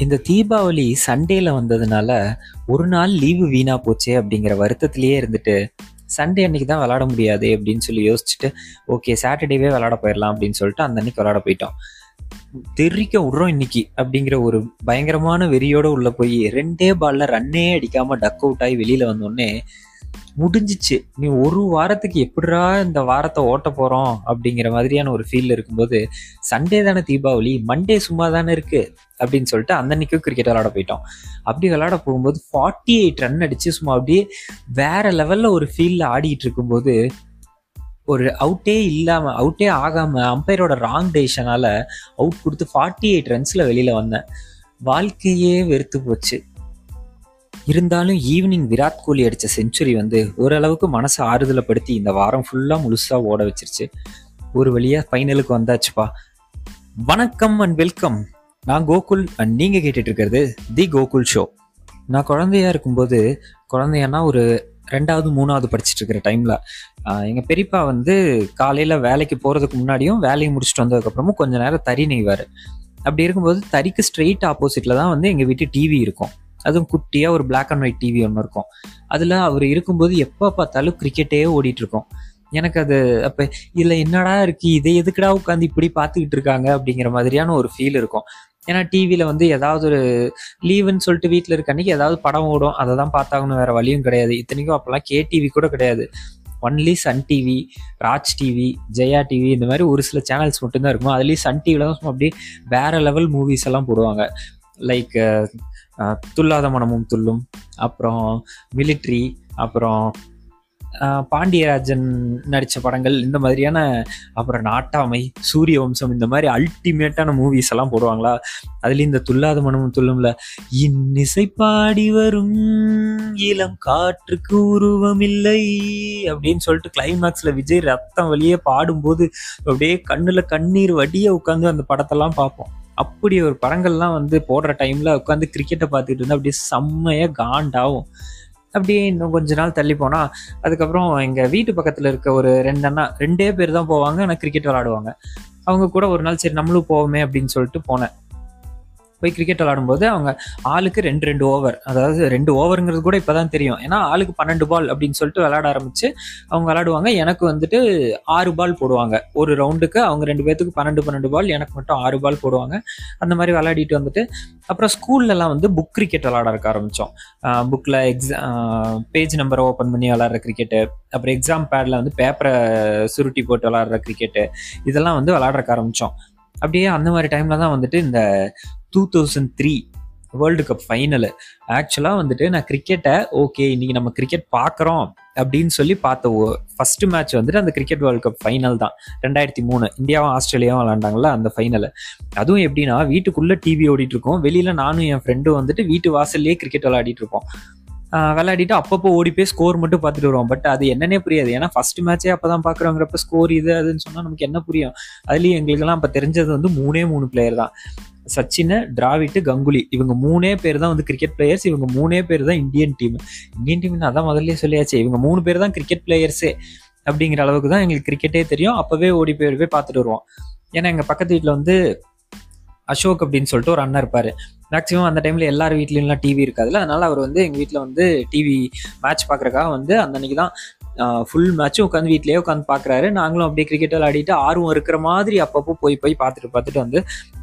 இந்த தீபாவளி சண்டேல வந்ததுனால ஒரு நாள் லீவு வீணா போச்சே அப்படிங்கிற வருத்தத்திலேயே இருந்துட்டு சண்டே அன்னைக்கு தான் விளாட முடியாது அப்படின்னு சொல்லி யோசிச்சுட்டு ஓகே சாட்டர்டேவே விளாட போயிடலாம் அப்படின்னு சொல்லிட்டு அந்த அன்னைக்கு விளாட போயிட்டோம். தெரிக்க விட்றோம் இன்னைக்கு அப்படிங்கிற ஒரு பயங்கரமான வெறியோட உள்ள போய் ரெண்டே பால்ல ரன்னே அடிக்காம டக் அவுட் ஆகி வெளியில வந்தோடனே முடிஞ்சிச்சு. நீ ஒரு வாரத்துக்கு எப்படிரா இந்த வாரத்தை ஓட்ட போறோம் அப்படிங்கிற மாதிரியான ஒரு ஃபீல் இருக்கும்போது சண்டே தானே தீபாவளி மண்டே சும்மா தானே இருக்கு அப்படின்னு சொல்லிட்டு அந்த அன்னைக்கும் கிரிக்கெட் விளாட போயிட்டோம். அப்படி விளாட போகும்போது ஃபார்ட்டி எயிட் ரன் அடிச்சு சும்மா அப்படியே வேற லெவல்ல ஒரு ஃபீல்ல ஆடிட்டு இருக்கும்போது ஒரு அவுட்டே இல்லாம அவுட்டே ஆகாம அம்பையரோட ராங் டெசிஷனால அவுட் கொடுத்து ஃபார்ட்டி எயிட் ரன்ஸ்ல வெளியில வந்தேன். வாழ்க்கையே வெறுத்து போச்சு. இருந்தாலும் ஈவினிங் விராட் கோலி அடித்த செஞ்சுரி வந்து ஓரளவுக்கு மனசை ஆறுதலப்படுத்தி இந்த வாரம் ஃபுல்லாக முழுசாக ஓட வச்சிருச்சு. ஒரு வழியாக ஃபைனலுக்கு வந்தாச்சுப்பா. வணக்கம் அண்ட் வெல்கம் நான் கோகுல் அண்ட் நீங்கள் கேட்டுட்டு இருக்கிறது தி கோகுல் ஷோ நான் குழந்தையா இருக்கும்போது குழந்தையானா ஒரு ரெண்டாவது மூணாவது படிச்சுட்டு இருக்கிற டைமில் எங்கள் பெரியப்பா வந்து காலையில் வேலைக்கு போகிறதுக்கு முன்னாடியும் வேலையை முடிச்சுட்டு வந்ததுக்கப்புறமும் கொஞ்ச நேரம் தறி நெய்வார். அப்படி இருக்கும்போது தறிக்கு ஸ்ட்ரெயிட் ஆப்போசிட்டில் தான் வந்து எங்கள் வீட்டு டிவி இருக்கும். அதுவும் குட்டியாக ஒரு பிளாக் அண்ட் ஒயிட் டிவி ஒன்று இருக்கும். அதில் அவர் இருக்கும்போது எப்போ பார்த்தாலும் கிரிக்கெட்டே ஓடிட்டு இருக்கும். எனக்கு அது அப்போ இதில் என்னடா இருக்கு? இதை எதுக்குடா உட்காந்து இப்படி பார்த்துக்கிட்டு இருக்காங்க? அப்படிங்கிற மாதிரியான ஒரு ஃபீல் இருக்கும். ஏன்னா டிவியில் வந்து ஏதாவது ஒரு லீவுன்னு சொல்லிட்டு வீட்டில் இருக்க அன்னைக்கு ஏதாவது படம் ஓடும். அதை தான் பார்த்தாங்கன்னு வேறு வழியும் கிடையாது. இத்தனைக்கும் அப்போல்லாம் கே டிவி கூட கிடையாது. Only Sun TV Raj TV Jaya TV இந்த மாதிரி ஒரு சில சேனல்ஸ் மட்டும்தான் இருக்கும். அதுலேயும் சன் டிவியில் தான் அப்படியே வேற லெவல் மூவிஸ் எல்லாம் போடுவாங்க. லைக் துல்லாத மனமும் துள்ளும். அப்புறம் மிலிட்ரி அப்புறம் பாண்டியராஜன் நடித்த படங்கள் இந்த மாதிரியான அப்புறம் நாட்டாமை சூரிய வம்சம் இந்த மாதிரி அல்டிமேட்டான மூவிஸ் எல்லாம் போடுவாங்களா? அதுலேயும் இந்த துல்லாத மனமும் துள்ளும்ல. இன்னிசை பாடி வரும் இளம் காற்றுக்கு உருவமில்லை அப்படின்னு சொல்லிட்டு கிளைமேக்ஸ்ல விஜய் ரத்தம் வழியே பாடும்போது அப்படியே கண்ணுல கண்ணீர் வடிய உட்காந்து அந்த படத்தெல்லாம் பார்ப்போம். அப்படி ஒரு படங்கள்லாம் வந்து போடுற டைம்ல உட்காந்து கிரிக்கெட்டை பார்த்துட்டு இருந்தா அப்படியே செம்மையாக காண்டாகும். அப்படியே இன்னும் கொஞ்ச நாள் தள்ளி போனா அதுக்கப்புறம் எங்க வீட்டு பக்கத்துல இருக்க ஒரு ரெண்டு அண்ணா ரெண்டே பேர் தான் போவாங்க ஆனால் கிரிக்கெட் விளாடுவாங்க அவங்க கூட ஒரு நாள் சரி நம்மளும் போவோமே அப்படின்னு சொல்லிட்டு போனேன். போய் கிரிக்கெட் விளாடும்போது அவங்க ஆளுக்கு ரெண்டு ரெண்டு ஓவர் அதாவது ரெண்டு ஓவருங்கிறது கூட இப்பதான் தெரியும். ஏன்னா ஆளுக்கு பன்னெண்டு பால் அப்படின்னு சொல்லிட்டு விளையாட ஆரம்பிச்சு அவங்க விளாடுவாங்க எனக்கு வந்துட்டு ஆறு பால் போடுவாங்க. ஒரு ரவுண்டுக்கு அவங்க ரெண்டு பேத்துக்கு பன்னெண்டு பன்னெண்டு பால் எனக்கு மட்டும் ஆறு பால் போடுவாங்க. அந்த மாதிரி விளையாடிட்டு வந்துட்டு அப்புறம் ஸ்கூல்லலாம் வந்து புக் கிரிக்கெட் விளையாட இருக்க ஆரம்பித்தோம் புக்கில் எக்ஸாம் பேஜ் நம்பரை ஓப்பன் பண்ணி விளாட்ற கிரிக்கெட்டு அப்புறம் எக்ஸாம் பேடில் வந்து பேப்பரை சுருட்டி போட்டு விளாட்ற கிரிக்கெட்டு இதெல்லாம் வந்து விளாட்றக்க ஆரம்பித்தோம் அப்படியே அந்த மாதிரி டைமில் தான் வந்துட்டு இந்த two thousand three world cup final ஆக்சுவலாக வந்துட்டு நான் கிரிக்கெட்டை ஓகே இன்னைக்கு நம்ம கிரிக்கெட் பார்க்குறோம் அப்படின்னு சொல்லி பார்த்த ஃபர்ஸ்ட் மேட்ச் வந்துட்டு அந்த கிரிக்கெட் வேர்ல்டு கப் ஃபைனல் தான். ரெண்டாயிரத்தி மூணு இந்தியாவும் ஆஸ்திரேலியாவும் விளாண்டாங்கல்ல அந்த ஃபைனல் அதுவும் எப்படின்னா வீட்டுக்குள்ளே டிவி ஓடிட்டு இருக்கோம். நானும் என் ஃப்ரெண்டும் வந்துட்டு வீட்டு வாசல்லே கிரிக்கெட் விளையாடிட்டு இருப்போம். விளையாடிட்டு அப்பப்போ ஓடி போய் ஸ்கோர் மட்டும் பார்த்துட்டு வருவோம். பட் அது என்னன்னே புரியாது. ஏன்னா ஃபர்ஸ்ட் மேட்சே அப்பதான் பாக்குறோங்கிறப்ப ஸ்கோர் இது அதுன்னு சொன்னா நமக்கு என்ன புரியும்? அதுலயும் எங்களுக்கெல்லாம் அப்ப தெரிஞ்சது வந்து மூணே மூணு பிளேயர் தான். சச்சின் டிராவிட் கங்குலி. இவங்க மூணே பேர் தான் வந்து கிரிக்கெட் பிளேயர்ஸ் இவங்க மூணே பேர் தான் இந்தியன் டீம் இந்தியன் டீம் அதான் முதல்ல சொல்லியாச்சு. இவங்க மூணு பேர் தான் கிரிக்கெட் பிளேயர்ஸே அப்படிங்கிற அளவுக்கு தான் எங்களுக்கு கிரிக்கெட்டே தெரியும். அப்பவே ஓடி போய் போய் பார்த்துட்டு வருவோம். ஏன்னா எங்க பக்கத்து வீட்டில் வந்து அசோக் அப்படின்னு சொல்லிட்டு ஒரு அண்ணன் இருப்பாரு. மேக்ஸிமம் அந்த டைமில் எல்லார் வீட்லேயும்லாம் டிவி இருக்காதுல்ல. அதனால் அவர் வந்து எங்கள் வீட்டில் வந்து டிவி மேட்ச் பார்க்குறக்காக வந்து அந்த அன்னைக்கு தான் ஃபுல் மேட்சும் உட்காந்து வீட்லேயே உட்காந்து பார்க்குறாரு நாங்களும் அப்படியே கிரிக்கெட் விளையாடிட்டு ஆர்வம் இருக்கிற மாதிரி அப்பப்போ போய் போய் பார்த்துட்டு பார்த்துட்டு வந்து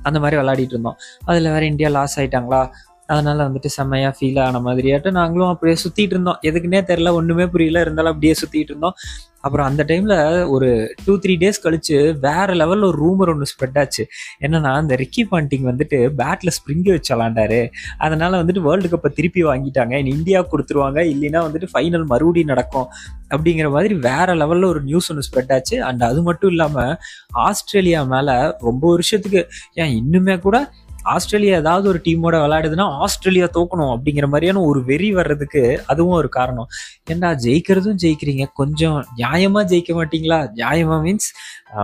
அந்த மாதிரி விளையாடிட்டு இருந்தோம். அதில் வேறு இந்தியா லாஸ் ஆயிட்டாங்களா? அதனால வந்துட்டு செம்மையா ஃபீல் ஆன மாதிரியாட்டு நாங்களும் அப்படியே சுத்திட்டு இருந்தோம். எதுக்குன்னே தெரில ஒண்ணுமே புரியல. இருந்தாலும் அப்படியே சுத்திட்டு இருந்தோம். அப்புறம் அந்த டைம்ல ஒரு டூ த்ரீ டேஸ் கழிச்சு வேற லெவல்ல ஒரு ரூமர் ஒன்று ஸ்ப்ரெட் ஆச்சு. என்னன்னா அந்த ரிக்கி பாண்டிங் வந்துட்டு பேட்ல ஸ்ப்ரிங்கு வச்சு விளாண்டாரு அதனால வந்துட்டு வேர்ல்டு கப்பை திருப்பி வாங்கிட்டாங்க. இனி இந்தியா கொடுத்துருவாங்க. இல்லைன்னா வந்துட்டு ஃபைனல் மறுபடியும் நடக்கும். அப்படிங்கிற மாதிரி வேற லெவல்ல ஒரு நியூஸ் ஒன்று ஸ்ப்ரெட் ஆச்சு. அண்ட் அது மட்டும் இல்லாம ஆஸ்திரேலியா மேல ரொம்ப வருஷத்துக்கு ஏன் இன்னுமே கூட ஆஸ்திரேலியா ஏதாவது ஒரு டீமோட விளையாடுதுன்னா ஆஸ்திரேலியா தோக்கணும் அப்படிங்கிற மாதிரியான ஒரு வெறி வர்றதுக்கு அதுவும் ஒரு காரணம். ஏன்டா ஜெயிக்கிறதும் ஜெயிக்கிறீங்க. கொஞ்சம் நியாயமா ஜெயிக்க மாட்டீங்களா? நியாயமா மீன்ஸ்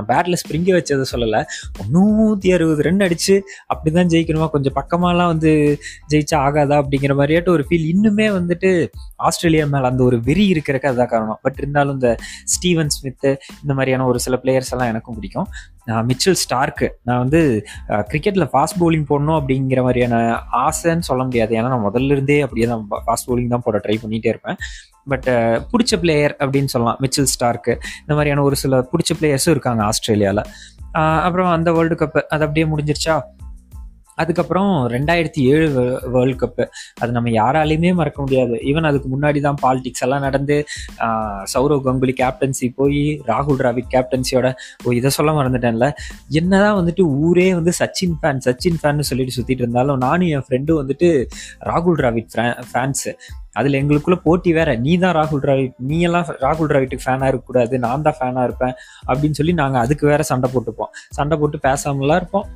பேட்ல ஸ்ப்ரிங்க வச்சதை சொல்லல. நூத்தி அறுபது ரன் அடிச்சு அப்படிதான் ஜெயிக்கணுமா? கொஞ்சம் பக்கமாலாம் வந்து ஜெயிச்சா ஆகாதா அப்படிங்கிற மாதிரியாட்டு ஒரு ஃபீல் இன்னுமே வந்துட்டு ஆஸ்திரேலியா மேல அந்த ஒரு வெறி இருக்கிறக்கு அதுதான் காரணம். பட் இருந்தாலும் இந்த ஸ்டீவன் ஸ்மித்து இந்த மாதிரியான ஒரு சில பிளேயர்ஸ் எல்லாம் எனக்கும் பிடிக்கும். Mitchell Starc. நான் வந்து கிரிக்கெட்டில் ஃபாஸ்ட் பவுலிங் போடணும் அப்படிங்கிற மாதிரியான ஆசைன்னு சொல்ல முடியாது. ஏன்னா நான் முதல்ல இருந்தே அப்படியே தான் ஃபாஸ்ட் பவுலிங் தான் போட ட்ரை பண்ணிகிட்டே இருப்பேன். பட் பிடிச்ச பிளேயர் அப்படின்னு சொல்லலாம். Mitchell Starc. இந்த மாதிரியான ஒரு சில பிடிச்ச பிளேயர்ஸும் இருக்காங்க ஆஸ்திரேலியாவில் அப்புறம் அந்த வேர்ல்டு கப்பு அது அப்படியே முடிஞ்சிருச்சா? அதுக்கப்புறம் ரெண்டாயிரத்தி ஏழு வேர்ல்டு கப்பு அது நம்ம யாராலையுமே மறக்க முடியாது. ஈவன் அதுக்கு முன்னாடி தான் பாலிடிக்ஸ் எல்லாம் நடந்து சௌரவ் கங்குலி கேப்டன்சி போய் ராகுல் டிராவிட் கேப்டன்சியோட ஓ இதை சொல்ல மறந்துட்டேன்ல. என்னதான் வந்துட்டு ஊரே வந்து சச்சின் ஃபேன் சச்சின் ஃபேன் சொல்லிட்டு சுத்திட்டு இருந்தாலும் நானும் என் ஃப்ரெண்டும் வந்துட்டு ராகுல் டிராவிட் ஃபேன்ஸு அதில் எங்களுக்குள்ள போட்டி வேற. நீ தான் ராகுல் டிராவிட் நீ எல்லாம் ராகுல் டிராவிட்டுக்கு ஃபேனாக இருக்கக்கூடாது நான் தான் ஃபேனாக இருப்பேன் அப்படின்னு சொல்லி நாங்கள் அதுக்கு வேற சண்டை போட்டுப்போம். சண்டை போட்டு பேசாமலாம் இருப்போம்.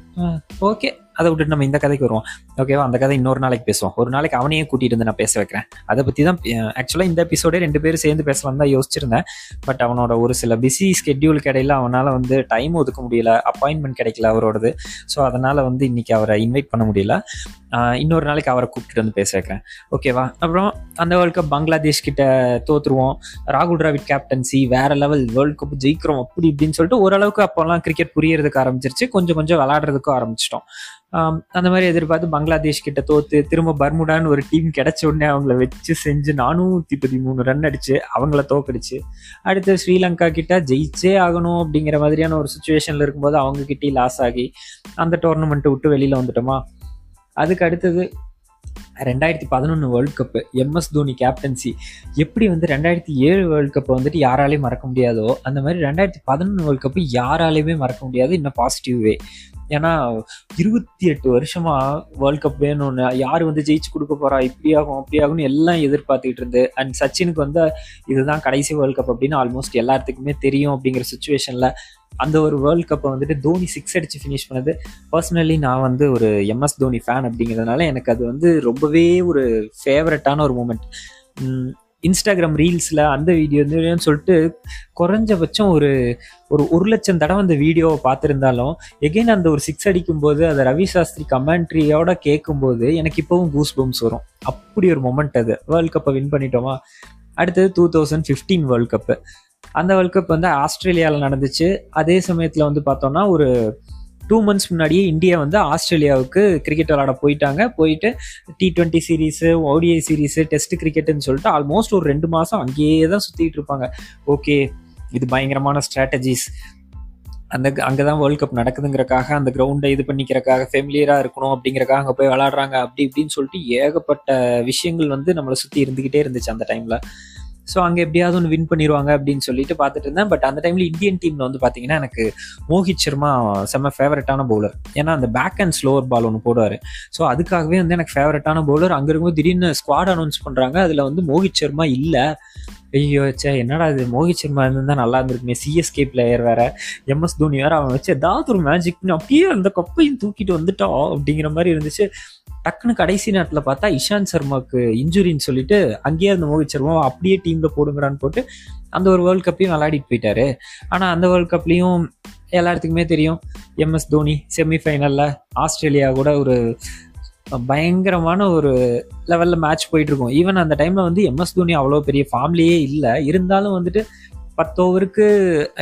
ஓகே அதை விட்டுட்டு நம்ம இந்த கதைக்கு வருவோம். ஓகேவா அந்த கதை இன்னொரு நாளைக்கு பேசுவோம். ஒரு நாளைக்கு அவனையே கூட்டிட்டு வந்து நான் பேச வைக்கிறேன். அதை பற்றி தான் ஆக்சுவலாக இந்த எபிசோடே ரெண்டு பேரும் சேர்ந்து பேசலாம் தான் யோசிச்சிருந்தேன். பட் அவனோட ஒரு சில பிஸி ஸ்கெட்யூலுக்கு இடையில அவனால் வந்து டைம் ஒதுக்க முடியல அப்பாயின்மெண்ட் கிடைக்கல அவரோடது. ஸோ அதனால் வந்து இன்னைக்கு அவரை இன்வைட் பண்ண முடியல. இன்னொரு நாளைக்கு அவரை கூப்பிட்டு வந்து பேச வைக்கிறேன். ஓகேவா அப்புறம் அந்த வேர்ல்ட் கப் பங்களாதேஷ் கிட்ட தோத்துருவோம். ராகுல் டிராவிட் கேப்டன்சி வேற லெவல் வேர்ல்ட் கப் ஜெயிக்கிறோம் அப்படி இப்படின்னு சொல்லிட்டு ஓரளவுக்கு அப்போல்லாம் கிரிக்கெட் புரியறதுக்கு ஆரம்பிச்சிருச்சு. கொஞ்சம் கொஞ்சம் விளாடுறதுக்கும் ஆரம்பிச்சிட்டோம். அந்த மாதிரி எதிர்பார்த்து பங்களாதேஷ் கிட்ட தோத்து திரும்ப பர்முடான்னு ஒரு டீம் கிடைச்ச உடனே அவங்கள வச்சு செஞ்சு நானூற்றி பதிமூணு ரன் அடிச்சு அவங்கள தோக்கடிச்சு. அடுத்து ஸ்ரீலங்கா கிட்ட ஜெயிச்சே ஆகணும் அப்படிங்கிற மாதிரியான ஒரு சுச்சுவேஷன்ல இருக்கும்போது அவங்க கிட்டே லாஸ் ஆகி அந்த டோர்னமெண்ட்டை விட்டு வெளியில வந்துட்டோமா? அதுக்கு அடுத்தது ரெண்டாயிரத்தி பதினொன்று world cup M S Dhoni captaincy எப்படி வந்து ரெண்டாயிரத்தி ஏழு வேர்ல்ட் கப்பை வந்துட்டு யாராலையும் மறக்க முடியாதோ அந்த மாதிரி ரெண்டாயிரத்தி பதினொன்று வேர்ல்ட் கப்பு யாராலையுமே மறக்க முடியாது இன்னும் பாசிட்டிவ் வே. ஏன்னா இருபத்தி எட்டு வருஷமா வேர்ல்ட் கப் வேணும்னு யார் வந்து ஜெயிச்சு கொடுக்க போறா? இப்படி ஆகும் அப்படி ஆகும்னு எல்லாம் எதிர்பார்த்துக்கிட்டு இருந்து அண்ட் சச்சினுக்கு வந்து இதுதான் கடைசி வேர்ல்ட் கப் அப்படின்னு ஆல்மோஸ்ட் எல்லாத்துக்குமே தெரியும் அப்படிங்கிற சுச்சுவேஷன்ல அந்த ஒரு வேர்ல்ட் கப்பை வந்துட்டு தோனி சிக்ஸ் அடிச்சு ஃபினிஷ் பண்ணது. பர்சனலி நான் வந்து ஒரு எம்எஸ் தோனி ஃபேன் அப்படிங்கிறதுனால எனக்கு அது வந்து ரொம்பவே ஒரு ஃபேவரட்டான ஒரு மூமெண்ட் இன்ஸ்டாகிராம் ரீல்ஸில் அந்த வீடியோ சொல்லிட்டு குறைஞ்சபட்சம் ஒரு ஒரு ஒரு லட்சம் தடவை அந்த வீடியோவை பார்த்துருந்தாலும் எகெயின் அந்த ஒரு சிக்ஸ் அடிக்கும்போது அதை ரவி சாஸ்திரி கமெண்ட்ரியோட கேட்கும்போது எனக்கு இப்போவும் கூஸ் பம்ஸ் வரும். அப்படி ஒரு மொமெண்ட் அது. வேர்ல்ட் கப்பை வின் பண்ணிட்டோமா? அடுத்தது two thousand fifteen world cup அந்த வேர்ல்ட் கப் வந்து ஆஸ்திரேலியாவில் நடந்துச்சு. அதே சமயத்தில் வந்து பார்த்தோம்னா ஒரு டூ மந்த்ஸ் முன்னாடியே இந்தியா வந்து ஆஸ்திரேலியாவுக்கு கிரிக்கெட் விளாட போயிட்டாங்க. போயிட்டு T twenty series ODI series test கிரிக்கெட்டுன்னு சொல்லிட்டு ஆல்மோஸ்ட் ஒரு ரெண்டு மாதம் அங்கேயே தான் சுற்றிட்டு இருப்பாங்க. ஓகே இது பயங்கரமான ஸ்ட்ராட்டஜிஸ் அந்த அங்கே தான் வேர்ல்ட் கப் நடக்குதுங்கிறக்காக அந்த கிரவுண்டை இது பண்ணிக்கிறக்காக ஃபெமிலியராக இருக்கணும் அப்படிங்கிறக்காக அங்கே போய் விளாடுறாங்க அப்படி இப்படின்னு சொல்லிட்டு ஏகப்பட்ட விஷயங்கள் வந்து நம்மளை சுற்றி இருந்துக்கிட்டே இருந்துச்சு அந்த டைமில் ஸோ அங்கே எப்படியாவது ஒன்று வின் பண்ணிடுவாங்க அப்படின்னு சொல்லிட்டு பார்த்துட்டு இருந்தேன். பட் அந்த டைமில் இந்தியன் டீமில் வந்து பார்த்தீங்கன்னா எனக்கு மோஹித் சர்மா செம்ம ஃபேவரட்டான பவுலர் ஏன்னா அந்த பேக் அண்ட் ஸ்லோவர் பால் ஒன்று போடுவார். ஸோ அதுக்காகவே வந்து எனக்கு ஃபேவரட்டான பவுலர் அங்கே இருக்கும்போது திடீர்னு ஸ்குவாட் அனௌன்ஸ் பண்ணுறாங்க அதில் வந்து மோஹித் சர்மா இல்லை. ஐயோ சே என்னடா இது? மோகித் சர்மா இருந்தா நல்லா இருந்திருக்குமே. சிஎஸ்கே பிளேயர் வேற. எம்எஸ் தோனி வேற. அவன் வச்சு ஏதாவது ஒரு மேஜிக் பண்ணி அப்படியே அந்த கப்பையும் தூக்கிட்டு வந்துட்டோம் அப்படிங்கிற மாதிரி இருந்துச்சு. டக்குன்னு கடைசி நேரத்தில் பார்த்தா இஷாந்த் சர்மாவுக்கு இன்ஜுரின்னு சொல்லிட்டு அங்கேயே இருந்த மோகித் சர்மா அப்படியே டீமில் போடுங்கிறான்னு போட்டு அந்த ஒரு வேர்ல்ட் கப்பையும் விளையாடிட்டு போயிட்டாரு. ஆனால் அந்த வேர்ல்ட் கப்லேயும் எல்லாத்துக்குமே தெரியும். எம்எஸ் தோனி செமிஃபைனலில் ஆஸ்திரேலியா கூட ஒரு பயங்கரமான ஒரு லெவலில் மேட்ச் போயிட்டு இருக்கும். ஈவன் அந்த டைமில் வந்து எம்எஸ் தோனி அவ்வளோ பெரிய ஃபேமிலியே இல்லை. இருந்தாலும் வந்துட்டு பத்து ஓவருக்கு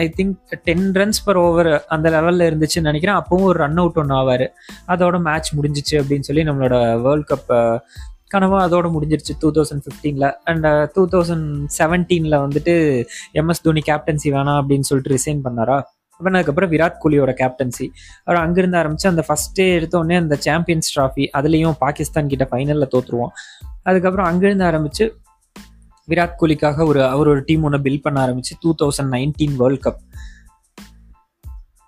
I think ten runs per over அந்த லெவலில் இருந்துச்சுன்னு நினைக்கிறேன். அப்பவும் ஒரு ரன் அவுட் ஒன்று ஆவார். அதோட மேட்ச் முடிஞ்சிச்சு அப்படின்னு சொல்லி நம்மளோட வேர்ல்ட் கப் கனவு அதோட முடிஞ்சிருச்சு டூ தௌசண்ட் ஃபிஃப்டீனில் அண்ட் டூ தௌசண்ட் செவன்டீனில் வந்துட்டு எம்எஸ் தோனி கேப்டன்சி வேணாம் அப்படின்னு சொல்லிட்டு ரிசைன் பண்ணாரா? அப்புறம் அதுக்கப்புறம் விராட் கோலியோட கேப்டன்சி அவர் அங்கிருந்து ஆரம்பிச்சு அந்த ஃபர்ஸ்டே எடுத்தோடனே அந்த சாம்பியன்ஸ் ட்ராஃபி அதுலேயும் பாகிஸ்தான் கிட்ட ஃபைனலில் தோற்றுருவோம் அதுக்கப்புறம் அங்கிருந்து ஆரம்பிச்சு விராட் கோலிக்காக ஒரு அவர் ஒரு டீம் ஒன்று பில்ட் பண்ண ஆரம்பிச்சு two thousand nineteen world cup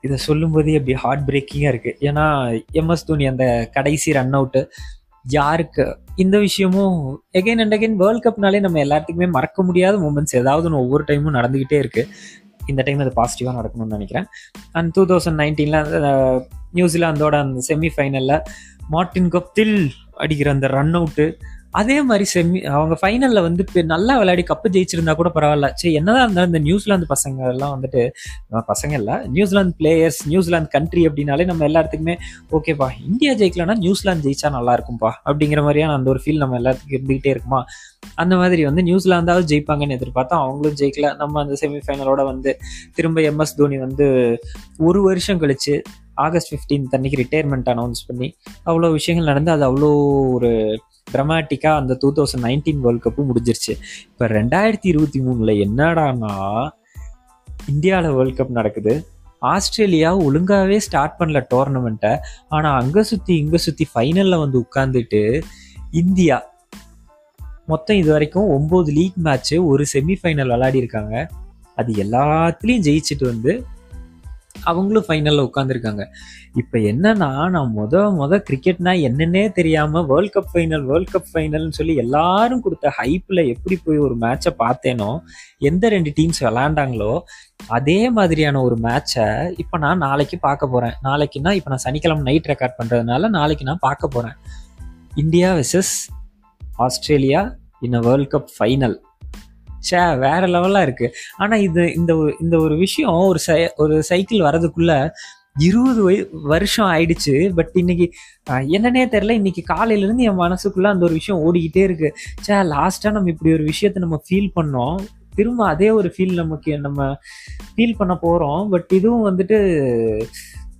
இதை சொல்லும்போது அப்படி ஹார்ட் பிரேக்கிங்காக இருக்கு. ஏன்னா எம்எஸ் தோனி அந்த கடைசி ரன் அவுட்டு யாருக்கு? இந்த விஷயமும் எகைன் அண்ட் அகைன் வேர்ல்ட் கப்னாலே நம்ம எல்லாத்துக்குமே மறக்க முடியாத மூமெண்ட்ஸ் ஏதாவது ஒன்று ஒவ்வொரு டைமும் நடந்துக்கிட்டே இருக்கு. இந்த டைம் அது பாசிட்டிவாக நடக்கணும்னு நினைக்கிறேன். அண்ட் டூ தௌசண்ட் நைன்டீனில் நியூசிலாந்தோட அந்த செமிஃபைனலில் மார்டின் கப்தில் அடிக்கிற அந்த ரன் அவுட்டு அதே மாதிரி செமி அவங்க ஃபைனலில் வந்து நல்லா விளையாடி கப்பு ஜெயிச்சிருந்தா கூட பரவாயில்ல. சரி என்னதான் இருந்தாலும் இந்த நியூசிலாந்து பசங்க எல்லாம் வந்துட்டு பசங்க இல்லை நியூசிலாந்து பிளேயர்ஸ் நியூசிலாந்து கண்ட்ரி அப்படின்னாலே நம்ம எல்லாத்துக்குமே ஓகேப்பா இந்தியா ஜெயிக்கலன்னா நியூசிலாந்து ஜெயிச்சா நல்லா இருக்கும்பா அப்படிங்கிற மாதிரியான அந்த ஒரு ஃபீல் நம்ம எல்லாத்துக்கும் இருந்துகிட்டே இருக்குமா? அந்த மாதிரி வந்து நியூசிலாந்தாவது ஜெயிப்பாங்கன்னு எதிர்பார்த்தா அவங்களும் ஜெயிக்கல. நம்ம அந்த செமிஃபைனலோட வந்து திரும்ப எம்எஸ் தோனி வந்து ஒரு வருஷம் கழிச்சு ஆகஸ்ட் 15 அன்னைக்கு ரிட்டையர்மெண்ட் அனௌன்ஸ் பண்ணி அவ்வளோ விஷயங்கள் நடந்து அது அவ்வளோ ஒரு ட்ரமாட்டிக்காக அந்த டூ தௌசண்ட் நைன்டீன் வேர்ல்ட் கப்பும் முடிஞ்சிருச்சு. இப்போ ரெண்டாயிரத்தி இருபத்தி மூணில் என்னடானா இந்தியாவில் வேர்ல்ட் கப் நடக்குது. ஆஸ்திரேலியா ஒழுங்காகவே ஸ்டார்ட் பண்ணல டோர்னமெண்ட்டை ஆனால் அங்கே சுற்றி இங்கே சுற்றி ஃபைனலில் வந்து உட்காந்துட்டு இந்தியா மொத்தம் இது வரைக்கும் ஒம்பது லீக் மேட்ச்சு ஒரு செமிஃபைனல் விளையாடி இருக்காங்க அது எல்லாத்துலேயும் ஜெயிச்சுட்டு வந்து அவங்களும் ஃபைனலில் உட்காந்துருக்காங்க இப்போ என்னன்னா நான் முத முத கிரிக்கெட்னா என்னன்னே தெரியாமல் world cup final world cup ஃபைனல்னு சொல்லி எல்லாரும் கொடுத்த ஹைப்பில் எப்படி போய் ஒரு மேட்சை பார்த்தேனோ எந்த ரெண்டு டீம்ஸ் விளாண்டாங்களோ அதே மாதிரியான ஒரு மேட்சை இப்போ நான் நாளைக்கு பார்க்க போகிறேன் நாளைக்குன்னா இப்போ நான் சனிக்கிழமை நைட் ரெக்கார்ட் பண்ணுறதுனால நாளைக்கு நான் பார்க்க போகிறேன் India versus Australia in a world cup final ச்சே வேற லெவலா இருக்கு. ஆனா இது இந்த இந்த ஒரு விஷயம் ஒரு சை- ஒரு சைக்கிள் வரதுக்குள்ளே இருபது வய வருஷம் ஆயிடுச்சு. பட் இன்னைக்கு என்னன்னே தெரில இன்னைக்கு காலையில இருந்து என் மனசுக்குள்ள அந்த ஒரு விஷயம் ஓடிக்கிட்டே இருக்கு. சே லாஸ்டா நம்ம இப்படி ஒரு விஷயத்த நம்ம ஃபீல் பண்ணோம். திரும்ப அதே ஒரு ஃபீல் நமக்கு நம்ம ஃபீல் பண்ண போறோம். பட் இதுவும் வந்துட்டு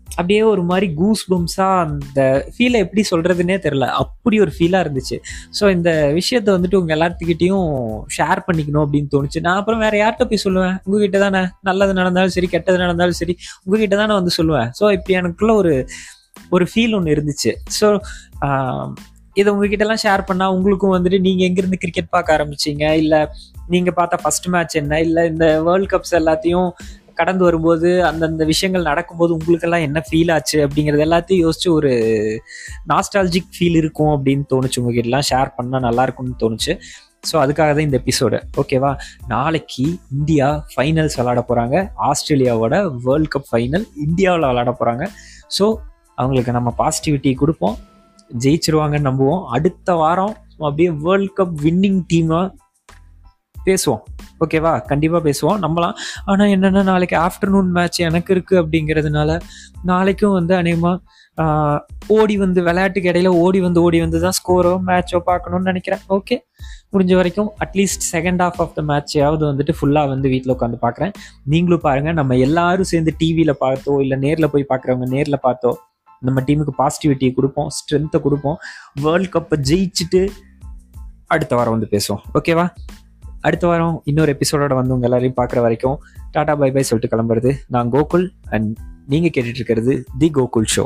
அப்படியே ஒரு மாதிரி கூஸ் பம்ஸா அந்த ஃபீலை எப்படி சொல்றதுன்னே தெரில அப்படி ஒரு ஃபீலா இருந்துச்சு. ஸோ இந்த விஷயத்த வந்துட்டு உங்க எல்லாத்துக்கிட்டையும் ஷேர் பண்ணிக்கணும் அப்படின்னு தோணுச்சு. நான் அப்புறம் வேற யார்கிட்ட போய் சொல்லுவேன்? உங்ககிட்ட தானே. நல்லது நடந்தாலும் சரி கெட்டது நடந்தாலும் சரி உங்ககிட்ட தானே வந்து சொல்லுவேன். ஸோ இப்படி எனக்குள்ள ஒரு ஒரு ஃபீல் ஒன்று இருந்துச்சு. ஸோ இதை உங்ககிட்ட எல்லாம் ஷேர் பண்ணா உங்களுக்கும் வந்துட்டு நீங்க எங்கிருந்து கிரிக்கெட் பார்க்க ஆரம்பிச்சீங்க? இல்ல நீங்க பார்த்த ஃபர்ஸ்ட் மேட்ச் என்ன? இல்ல இந்த வேர்ல்ட் கப்ஸ் எல்லாத்தையும் கடந்து வரும்போது அந்தந்த விஷயங்கள் நடக்கும்போது உங்களுக்கெல்லாம் என்ன ஃபீல் ஆச்சு அப்படிங்கறது எல்லாத்தையும் யோசிச்சு ஒரு நாஸ்டாலஜிக் ஃபீல் இருக்கும் அப்படின்னு தோணுச்சு உங்ககிட்ட எல்லாம் ஷேர் பண்ணா நல்லா இருக்கும்னு தோணுச்சு. ஸோ அதுக்காக தான் இந்த எபிசோடு ஓகேவா நாளைக்கு இந்தியா ஃபைனல்ஸ் விளாட போகிறாங்க ஆஸ்திரேலியாவோட வேர்ல்ட் கப் ஃபைனல் இந்தியாவில் விளாட போகிறாங்க ஸோ அவங்களுக்கு நம்ம பாசிட்டிவிட்டி கொடுப்போம். ஜெயிச்சிருவாங்கன்னு நம்புவோம். அடுத்த வாரம் அப்படியே வேர்ல்ட் கப் வின்னிங் டீமாக பேசுவோம். ஓகேவா கண்டிப்பாக பேசுவோம். நம்மளாம் ஆனால் என்னென்னா நாளைக்கு ஆஃப்டர்நூன் மேட்ச் எனக்கு இருக்குது அப்படிங்கிறதுனால நாளைக்கும் வந்து அநேகமாக ஓடி வந்து விளையாட்டுக்கு இடையில ஓடி வந்து ஓடி வந்து தான் ஸ்கோரோ மேட்சோ பார்க்கணும்னு நினைக்கிறேன். ஓகே முடிஞ்ச வரைக்கும் at least second half of the மேட்சையாவது வந்துட்டு ஃபுல்லாக வந்து வீட்டில் உட்காந்து பார்க்குறேன். நீங்களும் பாருங்கள் நம்ம எல்லாரும் சேர்ந்து டிவியில் பார்த்தோ இல்லை நேரில் போய் பார்க்குறவங்க நேரில் பார்த்தோ நம்ம டீமுக்கு பாசிட்டிவிட்டியை கொடுப்போம் ஸ்ட்ரென்த்தை கொடுப்போம். வேர்ல்ட் கப்பை ஜெயிச்சுட்டு அடுத்த வாரம் வந்து பேசுவோம். ஓகேவா அடுத்த வாரம் இன்னொரு எபிசோடோட வந்து உங்க எல்லாரையும் பார்க்குற வரைக்கும் டாடா பை பை சொல்லிட்டு கிளம்புறது நான் கோகுல் அண்ட் நீங்க கேட்டுட்டு இருக்கிறது தி கோகுல் ஷோ